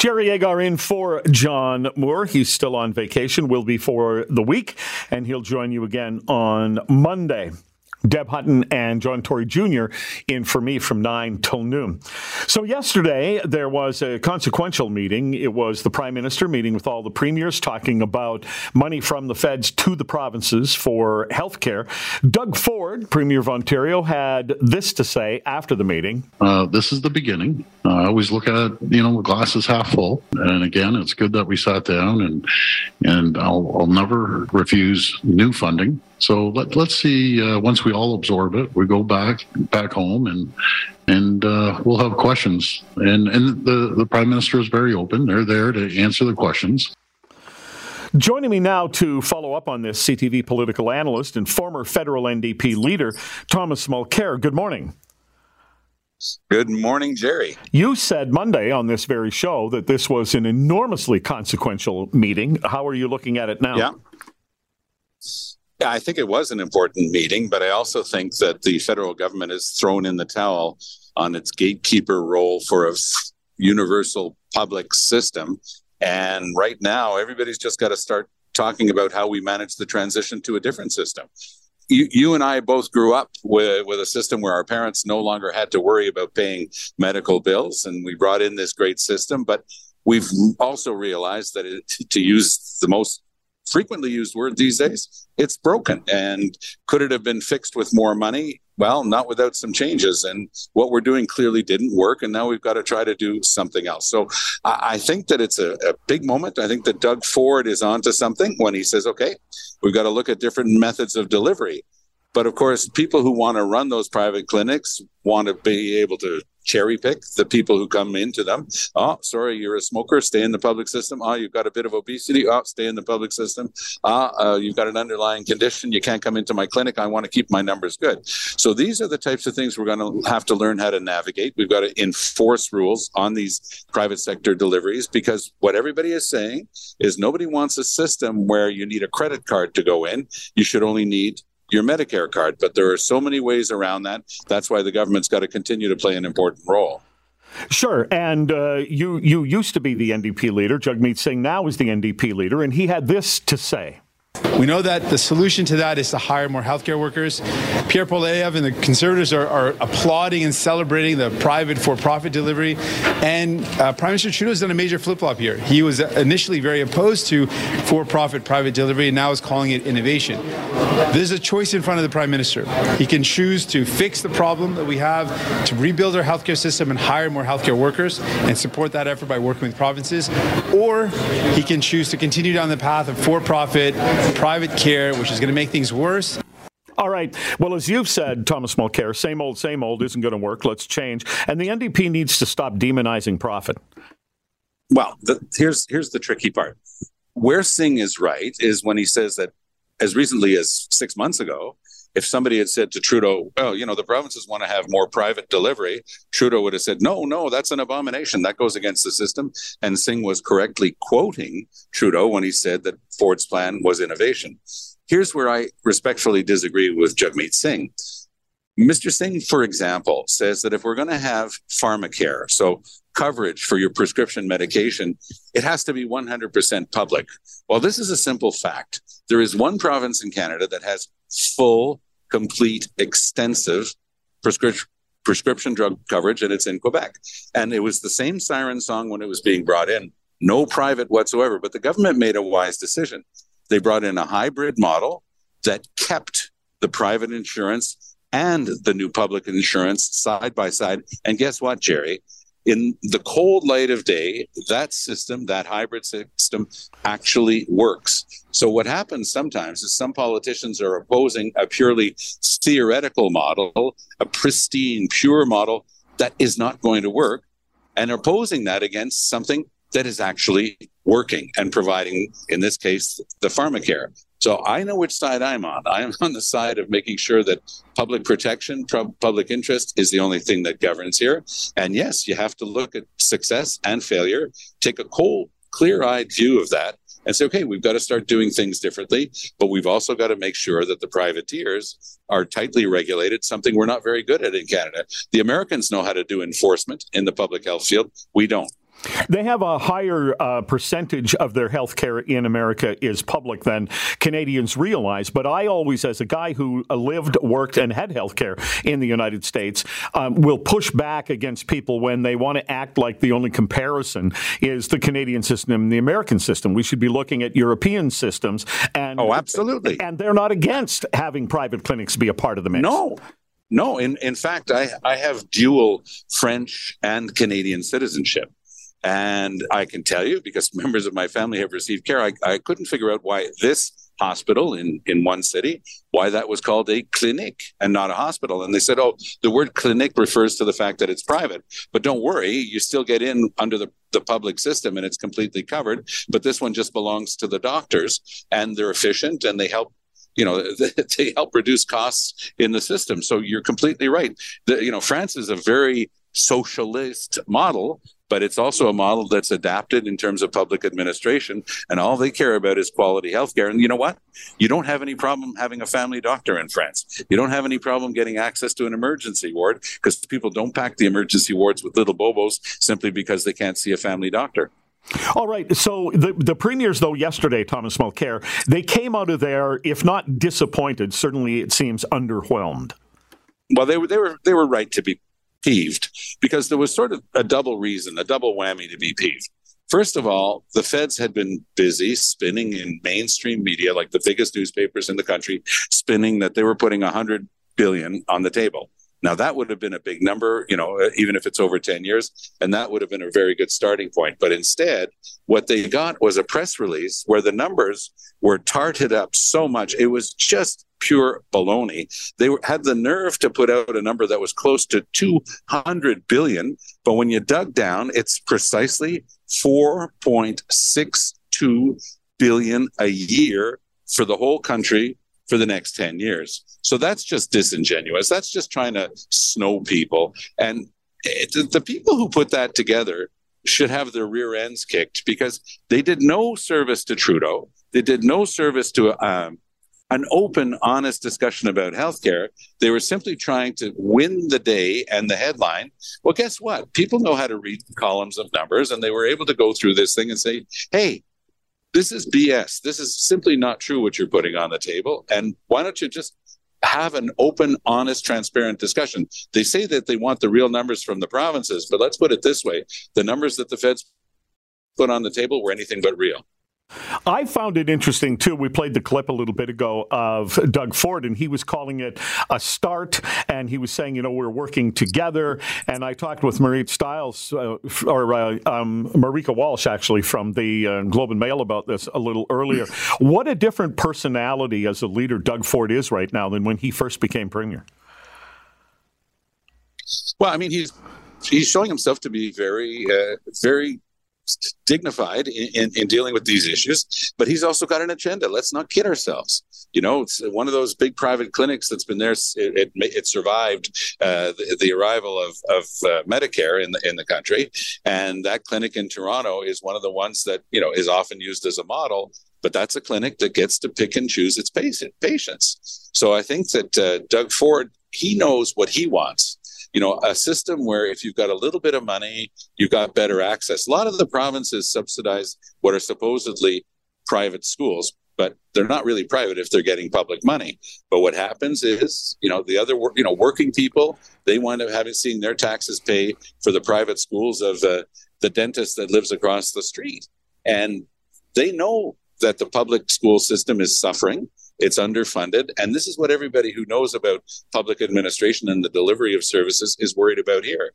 Jerry Agar in for John Moore. He's still on vacation, will be for the week, and he'll join you again on Monday. Deb Hutton and John Tory Jr. in for me from 9 till noon. So, yesterday there was a consequential meeting. It was the Prime Minister meeting with all the premiers talking about money from the feds to the provinces for health care. Doug Ford, Premier of Ontario, had this to say after the meeting. Uh, this is the beginning. Uh, I always look at it, you know, the glass is half full. And again, it's good that we sat down and, and I'll, I'll never refuse new funding. So let, let's see. Uh, once we all absorb it, we go back back home, and and uh, we'll have questions. And and the the prime minister is very open. They're there to answer the questions. Joining me now to follow up on this, CTV political analyst and former federal NDP leader Thomas Mulcair. Good morning. Good morning, Jerry. You said Monday on this very show that this was an enormously consequential meeting. How are you looking at it now? Yeah. Yeah, I think it was an important meeting, but I also think that the federal government has thrown in the towel on its gatekeeper role for a universal public system. And right now, everybody's just got to start talking about how we manage the transition to a different system. You, you and I both grew up with, with a system where our parents no longer had to worry about paying medical bills, and we brought in this great system. But we've also realized that it, to use the most frequently used word these days. It's broken. And could it have been fixed with more money? Well, not without some changes. And what we're doing clearly didn't work. And now we've got to try to do something else. So I, think that it's a, a big moment. I think that Doug Ford is onto something when he says, okay, we've got to look at different methods of delivery. But of course, people who want to run those private clinics want to be able to cherry pick the people who come into them. Oh, sorry, you're a smoker, stay in the public system. Oh, you've got a bit of obesity. Oh, stay in the public system. Ah, uh, you've got an underlying condition. You can't come into my clinic. I want to keep my numbers good. So these are the types of things we're going to have to learn how to navigate. We've got to enforce rules on these private sector deliveries because what everybody is saying is nobody wants a system where you need a credit card to go in. You should only need your Medicare card. But there are so many ways around that. That's why the government's got to continue to play an important role. Sure, and uh, you you used to be the NDP leader. Jagmeet Singh now is the NDP leader, and he had this to say. We know that the solution to that is to hire more healthcare workers. Pierre Poilievre and the Conservatives are, are applauding and celebrating the private for-profit delivery. And uh, Prime Minister Trudeau has done a major flip-flop here. He was initially very opposed to for-profit private delivery, and now is calling it innovation. There's a choice in front of the Prime Minister. He can choose to fix the problem that we have, to rebuild our healthcare system and hire more healthcare workers, and support that effort by working with provinces, or he can choose to continue down the path of for-profit private care, which is going to make things worse. All right. Well, as you've said, Thomas Mulcair, same old, same old isn't going to work. Let's change. And the NDP needs to stop demonizing profit. Well, the, here's here's the tricky part. Where Singh is right is when he says that as recently as six months ago, if somebody had said to Trudeau, "Well, you know, the provinces want to have more private delivery," Trudeau would have said, "No, no, that's an abomination. That goes against the system." And Singh was correctly quoting Trudeau when he said that Ford's plan was innovation. Here's where I respectfully disagree with Jagmeet Singh. Mr. Singh, for example, says that if we're going to have pharmacare, so coverage for your prescription medication, it has to be 100% public. Well, this is a simple fact. There is one province in Canada that has full, complete, extensive prescription prescription drug coverage, and it's in Quebec. And it was the same siren song when it was being brought in, no private whatsoever. But the government made a wise decision. They brought in a hybrid model that kept the private insurance and the new public insurance side by side. And guess what, Jerry? In the cold light of day, that system, that hybrid system, actually works. So, what happens sometimes is some politicians are opposing a purely theoretical model, a pristine, pure model that is not going to work, and opposing that against something that is actually working and providing, in this case, the pharmacare. So I know which side I'm on. I'm on the side of making sure that public protection, public interest is the only thing that governs here. And yes, you have to look at success and failure, take a cold, clear eyed view of that, and say, okay, we've got to start doing things differently, but we've also got to make sure that the privateers are tightly regulated, something we're not very good at in Canada. The Americans know how to do enforcement in the public health field. We don't. They have a higher uh, percentage of their health care in America is public than Canadians realize. But I always, as a guy who lived, worked, and had health care in the United States, um, will push back against people when they want to act like the only comparison is the Canadian system and the American system. We should be looking at European systems. And, oh, absolutely. And they're not against having private clinics be a part of the mix. No. No, in, in fact, I, I have dual French and Canadian citizenship. And I can tell you, because members of my family have received care, I, I couldn't figure out why this hospital in, in one city, why that was called a clinic and not a hospital. And they said, oh, the word clinic refers to the fact that it's private. But don't worry, you still get in under the, the public system and it's completely covered. But this one just belongs to the doctors and they're efficient and they help you know they help reduce costs in the system so you're completely right the, you know france is a very socialist model but it's also a model that's adapted in terms of public administration and all they care about is quality healthcare and you know what you don't have any problem having a family doctor in france you don't have any problem getting access to an emergency ward because people don't pack the emergency wards with little bobos simply because they can't see a family doctor all right. So the the premiers, though, yesterday, Thomas Mulcair, they came out of there, if not disappointed, certainly it seems underwhelmed. Well, they were they were they were right to be peeved because there was sort of a double reason, a double whammy to be peeved. First of all, the feds had been busy spinning in mainstream media, like the biggest newspapers in the country, spinning that they were putting 100 billion on the table. Now that would have been a big number, you know, uh, even if it's over 10 years, and that would have been a very good starting point. But instead, what they got was a press release where the numbers were tarted up so much. It was just pure baloney. They had the nerve to put out a number that was close to 200 billion, but when you dug down, it's precisely 4.62 billion a year for the whole country for the next 10 years. So that's just disingenuous. That's just trying to snow people. And it, the people who put that together should have their rear ends kicked because they did no service to Trudeau. They did no service to um, an open, honest discussion about healthcare. They were simply trying to win the day and the headline. Well, guess what? People know how to read columns of numbers, and they were able to go through this thing and say, hey, this is BS. This is simply not true what you're putting on the table. And why don't you just have an open, honest, transparent discussion? They say that they want the real numbers from the provinces, but let's put it this way the numbers that the feds put on the table were anything but real. I found it interesting too. We played the clip a little bit ago of Doug Ford, and he was calling it a start, and he was saying, you know, we're working together. And I talked with Marit Stiles uh, or uh, um, Marieke Walsh actually from the uh, Globe and Mail about this a little earlier. what a different personality as a leader Doug Ford is right now than when he first became premier. Well, I mean, he's he's showing himself to be very, uh, very dignified in, in, in, dealing with these issues, but he's also got an agenda. Let's not kid ourselves. You know, it's one of those big private clinics that's been there. It, it, it survived uh, the, the, arrival of, of uh, Medicare in the in the country, and that clinic in Toronto is one of the ones that you know is often used as a model. But that's a clinic that gets to pick and choose its patient, patients. So I think that uh, Doug Ford he knows what he wants you know, a system where if you've got a little bit of money, you've got better access. A lot of the provinces subsidize what are supposedly private schools, but they're not really private if they're getting public money. But what happens is, you know, the other, you know, working people, they wind up having seen their taxes pay for the private schools of the, the dentist that lives across the street. And they know that the public school system is suffering. It's underfunded. And this is what everybody who knows about public administration and the delivery of services is worried about here.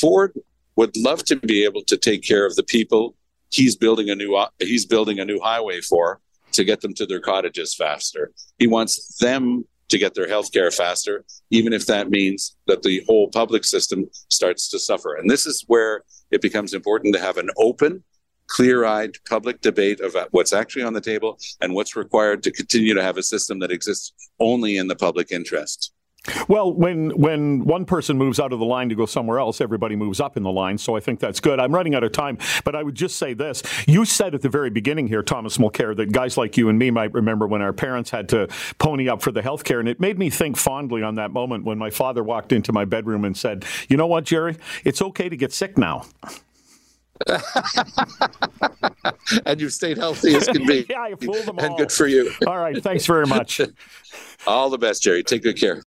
Ford would love to be able to take care of the people he's building a new uh, he's building a new highway for to get them to their cottages faster. He wants them to get their health care faster, even if that means that the whole public system starts to suffer. And this is where it becomes important to have an open clear eyed public debate of what's actually on the table and what's required to continue to have a system that exists only in the public interest. Well, when when one person moves out of the line to go somewhere else, everybody moves up in the line. So I think that's good. I'm running out of time, but I would just say this: you said at the very beginning here, Thomas Mulcair, that guys like you and me might remember when our parents had to pony up for the health care, and it made me think fondly on that moment when my father walked into my bedroom and said, "You know what, Jerry? It's okay to get sick now." and you've stayed healthy as can be. yeah, I fooled them all. And good for you. all right. Thanks very much. all the best, Jerry. Take good care.